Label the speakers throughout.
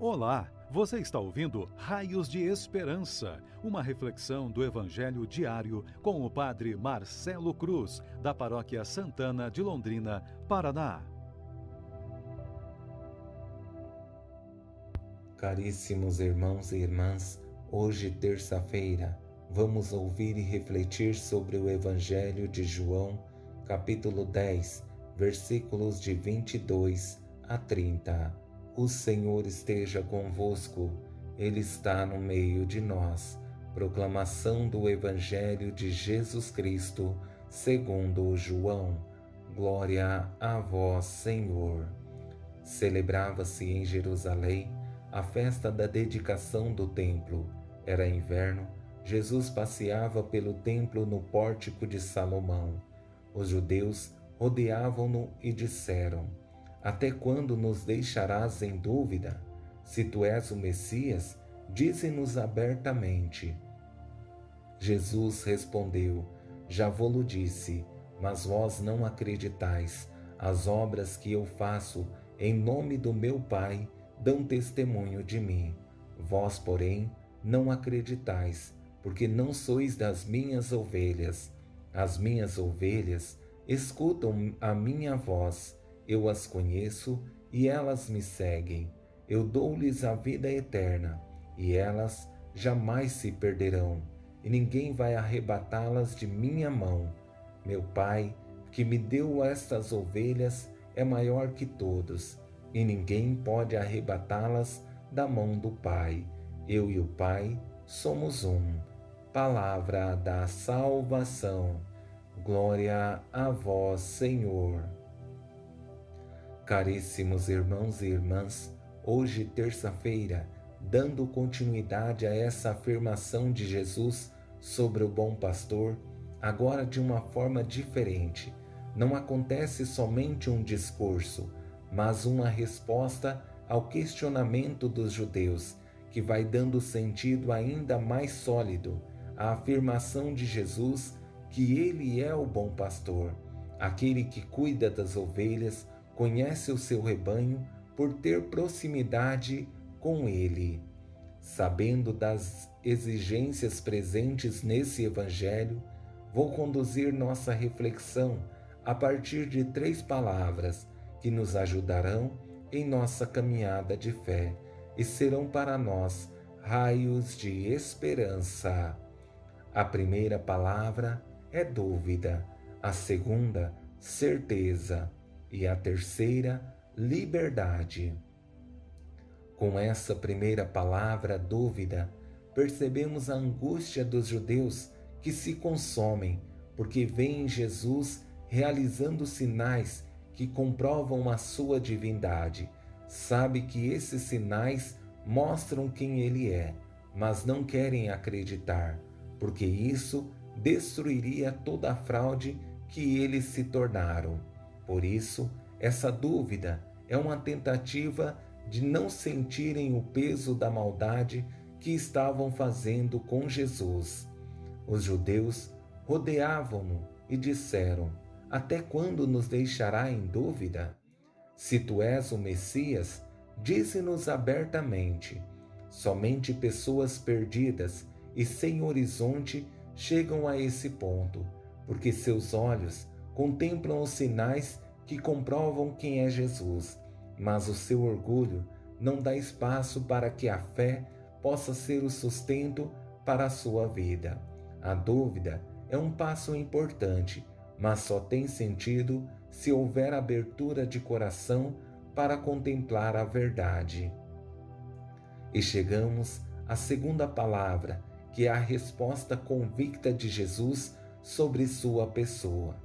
Speaker 1: Olá, você está ouvindo Raios de Esperança, uma reflexão do Evangelho diário com o Padre Marcelo Cruz, da Paróquia Santana de Londrina, Paraná.
Speaker 2: Caríssimos irmãos e irmãs, hoje, terça-feira, vamos ouvir e refletir sobre o Evangelho de João, capítulo 10, versículos de 22 a 30. O Senhor esteja convosco, Ele está no meio de nós. Proclamação do Evangelho de Jesus Cristo, segundo João. Glória a vós, Senhor. Celebrava-se em Jerusalém a festa da dedicação do templo. Era inverno, Jesus passeava pelo templo no pórtico de Salomão. Os judeus rodeavam-no e disseram: até quando nos deixarás em dúvida? Se tu és o Messias, dize-nos abertamente. Jesus respondeu: Já vou-lo disse, mas vós não acreditais. As obras que eu faço em nome do meu Pai dão testemunho de mim. Vós, porém, não acreditais, porque não sois das minhas ovelhas. As minhas ovelhas escutam a minha voz eu as conheço e elas me seguem. Eu dou-lhes a vida eterna e elas jamais se perderão, e ninguém vai arrebatá-las de minha mão. Meu Pai, que me deu estas ovelhas, é maior que todos, e ninguém pode arrebatá-las da mão do Pai. Eu e o Pai somos um. Palavra da salvação. Glória a vós, Senhor. Caríssimos irmãos e irmãs, hoje, terça-feira, dando continuidade a essa afirmação de Jesus sobre o bom pastor, agora de uma forma diferente. Não acontece somente um discurso, mas uma resposta ao questionamento dos judeus, que vai dando sentido ainda mais sólido à afirmação de Jesus que ele é o bom pastor, aquele que cuida das ovelhas conhece o seu rebanho por ter proximidade com ele. Sabendo das exigências presentes nesse Evangelho, vou conduzir nossa reflexão a partir de três palavras que nos ajudarão em nossa caminhada de fé e serão para nós raios de esperança. A primeira palavra é dúvida, a segunda, certeza e a terceira, liberdade. Com essa primeira palavra, dúvida, percebemos a angústia dos judeus que se consomem porque veem Jesus realizando sinais que comprovam a sua divindade. Sabe que esses sinais mostram quem ele é, mas não querem acreditar, porque isso destruiria toda a fraude que eles se tornaram. Por isso, essa dúvida é uma tentativa de não sentirem o peso da maldade que estavam fazendo com Jesus. Os judeus rodeavam-no e disseram: Até quando nos deixará em dúvida? Se tu és o Messias, dize-nos abertamente. Somente pessoas perdidas e sem horizonte chegam a esse ponto, porque seus olhos contemplam os sinais que comprovam quem é Jesus, mas o seu orgulho não dá espaço para que a fé possa ser o sustento para a sua vida. A dúvida é um passo importante, mas só tem sentido se houver abertura de coração para contemplar a verdade. E chegamos à segunda palavra, que é a resposta convicta de Jesus sobre sua pessoa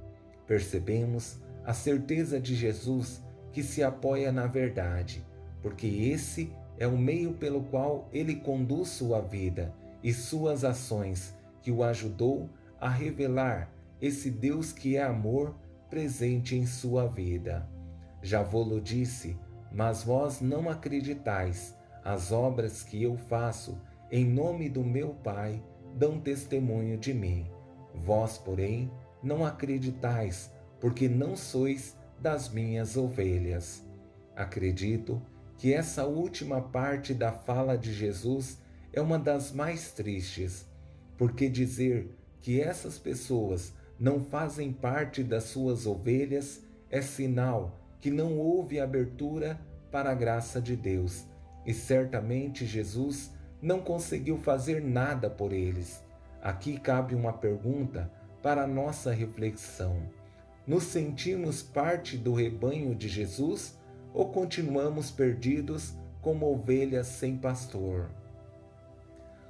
Speaker 2: percebemos a certeza de Jesus que se apoia na verdade, porque esse é o meio pelo qual ele conduz sua vida e suas ações, que o ajudou a revelar esse Deus que é amor presente em sua vida. Já vou-lo disse, mas vós não acreditais. As obras que eu faço em nome do meu Pai dão testemunho de mim. Vós, porém, não acreditais, porque não sois das minhas ovelhas. Acredito que essa última parte da fala de Jesus é uma das mais tristes, porque dizer que essas pessoas não fazem parte das suas ovelhas é sinal que não houve abertura para a graça de Deus. E certamente Jesus não conseguiu fazer nada por eles. Aqui cabe uma pergunta para nossa reflexão. Nos sentimos parte do rebanho de Jesus ou continuamos perdidos como ovelhas sem pastor?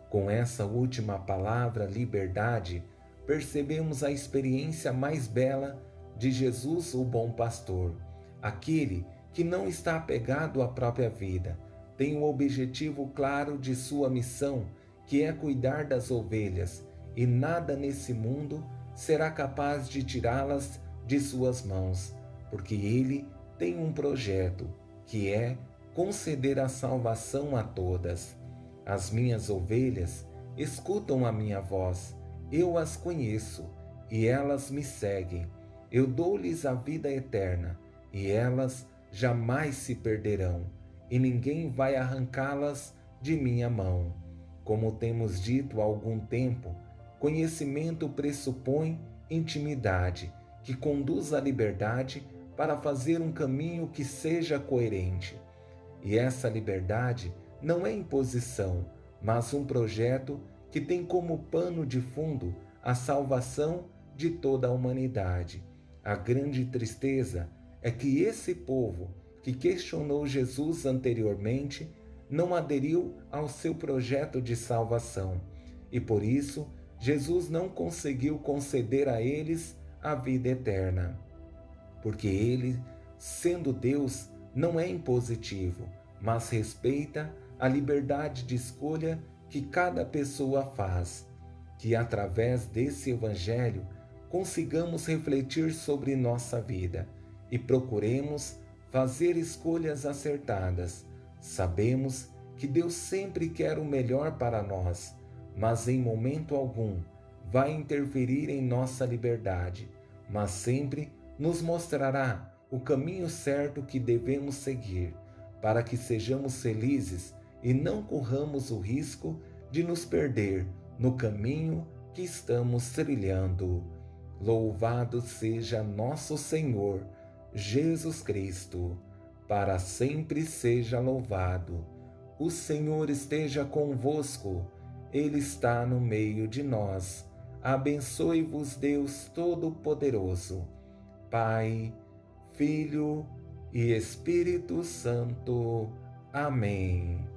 Speaker 2: Com essa última palavra, liberdade, percebemos a experiência mais bela de Jesus, o bom pastor, aquele que não está apegado à própria vida, tem o objetivo claro de sua missão, que é cuidar das ovelhas, e nada nesse mundo será capaz de tirá-las de suas mãos, porque ele tem um projeto, que é conceder a salvação a todas. As minhas ovelhas escutam a minha voz, eu as conheço e elas me seguem. Eu dou-lhes a vida eterna e elas jamais se perderão, e ninguém vai arrancá-las de minha mão. Como temos dito há algum tempo, conhecimento pressupõe intimidade, que conduz à liberdade para fazer um caminho que seja coerente. E essa liberdade não é imposição, mas um projeto que tem como pano de fundo a salvação de toda a humanidade. A grande tristeza é que esse povo que questionou Jesus anteriormente não aderiu ao seu projeto de salvação e por isso Jesus não conseguiu conceder a eles a vida eterna. Porque ele, sendo Deus, não é impositivo, mas respeita a liberdade de escolha que cada pessoa faz. Que através desse Evangelho consigamos refletir sobre nossa vida e procuremos fazer escolhas acertadas. Sabemos que Deus sempre quer o melhor para nós, mas em momento algum vai interferir em nossa liberdade, mas sempre nos mostrará o caminho certo que devemos seguir para que sejamos felizes e não corramos o risco de nos perder no caminho que estamos trilhando. Louvado seja nosso Senhor Jesus Cristo, para sempre seja louvado. O Senhor esteja convosco, Ele está no meio de nós. Abençoe-vos, Deus Todo-Poderoso, Pai, Filho e Espírito Santo. Amém.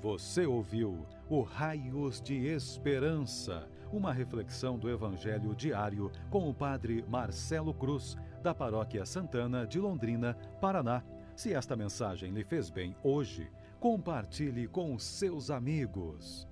Speaker 1: Você ouviu o Raios de Esperança, uma reflexão do Evangelho diário com o Padre Marcelo Cruz, da Paróquia Santana de Londrina, Paraná. Se esta mensagem lhe fez bem hoje, compartilhe com seus amigos.